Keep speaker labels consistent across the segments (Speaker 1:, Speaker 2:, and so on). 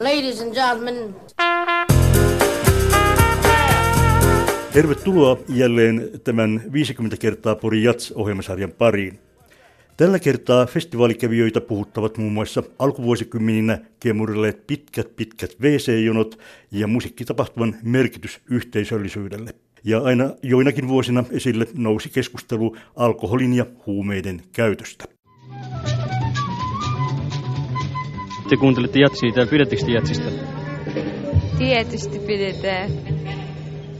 Speaker 1: Ladies and gentlemen.
Speaker 2: Tervetuloa jälleen tämän 50 kertaa Pori Jats-ohjelmasarjan pariin. Tällä kertaa festivaalikävijöitä puhuttavat muun muassa alkuvuosikymmeninä kiemurilleet pitkät pitkät WC-jonot ja musiikkitapahtuman merkitys yhteisöllisyydelle. Ja aina joinakin vuosina esille nousi keskustelu alkoholin ja huumeiden käytöstä.
Speaker 3: Te kuuntelette jatsia, täällä pidettekö te jatsista?
Speaker 4: Tietysti pidetään.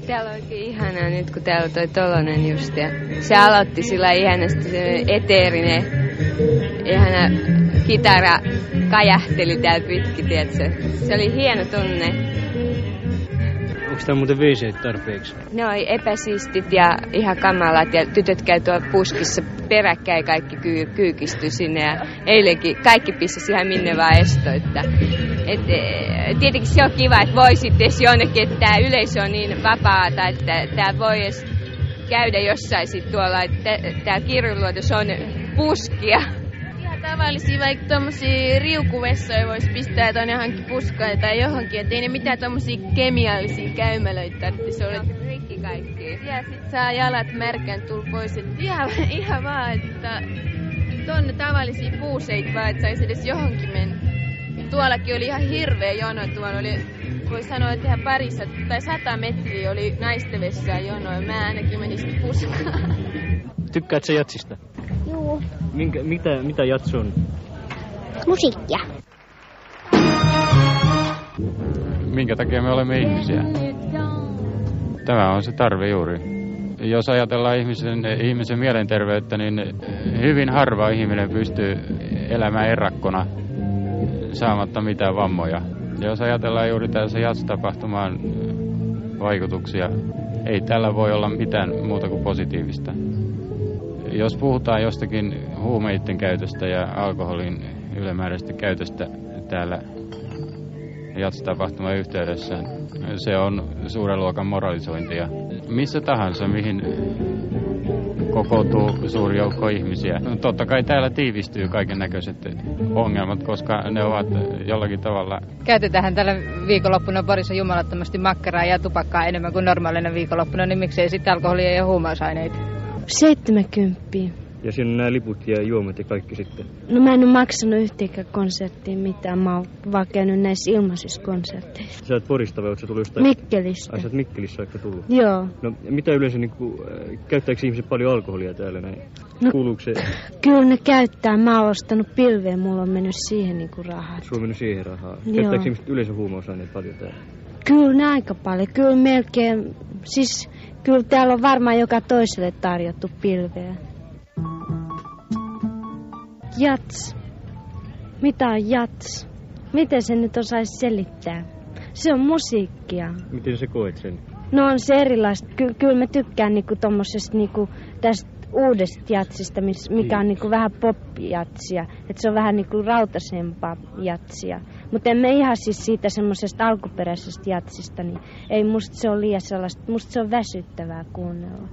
Speaker 4: Täällä on oikein ihanaa nyt, kun täällä on toi Tolonen just. Ja se aloitti sillä ihanasti eteerinen, ihana kitara kajahteli täällä pitkin, tiedätkö? Se oli hieno tunne.
Speaker 3: Onko tää muuten WC tarpeeksi?
Speaker 4: Ne oli epäsiistit ja ihan kamalat ja tytöt käy tuolla puskissa peräkkäin kaikki kyy, kyykisty sinne ja eilenkin kaikki pissasi ihan minne vaan esto. Että, et, e, tietenkin se on kiva, että voisit edes jonnekin, että tämä yleisö on niin vapaata, että tämä voi edes käydä jossain sit tuolla, että tämä kirjuluotos on puskia
Speaker 5: tavallisia, vaikka tuommoisia riukuvessoja voisi pistää tuonne johonkin puskaan tai johonkin, ettei ne mitään tuommoisia kemiallisia käymälöitä tarvitsisi olla.
Speaker 4: Rikki kaikki.
Speaker 5: Ja sit saa jalat märkän tul pois, et ihan, ihan vaan, että tonne tavallisia puuseita vaan, että saisi edes johonkin mennä. Tuollakin oli ihan hirveä jono, tuolla oli, voi sanoa, että ihan parissa tai sata metriä oli naisten vessaa jono, ja mä ainakin menisin puskaan.
Speaker 3: Tykkäät sä jatsista? Minkä, mitä, mitä jats on?
Speaker 6: musiikkia.
Speaker 7: minkä takia me olemme ihmisiä. Tämä on se tarve juuri. Jos ajatellaan ihmisen, ihmisen mielenterveyttä, niin hyvin harva ihminen pystyy elämään erakkona saamatta mitään vammoja. Ja jos ajatellaan juuri tässä jats-tapahtumaan vaikutuksia, ei tällä voi olla mitään muuta kuin positiivista. Jos puhutaan jostakin huumeiden käytöstä ja alkoholin ylimääräistä käytöstä täällä jats-tapahtuman yhteydessä, se on suuren luokan moralisointia. Missä tahansa, mihin kokoontuu suuri joukko ihmisiä. No, totta kai täällä tiivistyy kaiken näköiset ongelmat, koska ne ovat jollakin tavalla
Speaker 8: Käytetään tällä viikonloppuna parissa jumalattomasti makkaraa ja tupakkaa enemmän kuin normaalina viikonloppuna, niin miksei sitten alkoholia ja huumausaineita?
Speaker 6: 70.
Speaker 3: Ja siinä nämä liput ja juomat ja kaikki sitten.
Speaker 6: No mä en ole maksanut yhteenkään konserttiin mitään. Mä oon vaan käynyt näissä ilmaisissa konserteissa.
Speaker 3: Sä oot Porista vai oot sä tullut jostain?
Speaker 6: Mikkelistä.
Speaker 3: Ai sä oot Mikkelissä vaikka tullut?
Speaker 6: Joo.
Speaker 3: No mitä yleensä, niin kuin, äh, käyttääkö ihmiset paljon alkoholia täällä näin?
Speaker 6: No-
Speaker 3: Kuuluuko se,
Speaker 6: Kyllä ne käyttää. Mä oon ostanut pilveä. Mulla on mennyt siihen niinku rahat.
Speaker 3: sulla on mennyt siihen rahaa?
Speaker 6: Joo.
Speaker 3: Käyttääkö ihmiset yleensä huumausaineet paljon täällä?
Speaker 6: Kyllä ne aika paljon. Kyllä melkein. Siis kyllä täällä on varmaan joka toiselle tarjottu pilveä. Jats. Mitä on jats? Miten se nyt osaisi selittää? Se on musiikkia.
Speaker 3: Miten sä koet sen?
Speaker 6: No on se erilaista. Ky- kyllä mä tykkään niinku tommosesta niinku tästä uudesta jatsista, mikä on niinku vähän pop-jatsia. Että se on vähän niinku rautaisempaa jatsia. Mutta en mä ihan siis siitä semmoisesta alkuperäisestä jatsista, niin ei musta se ole liian sellaista, musta se on väsyttävää kuunnella.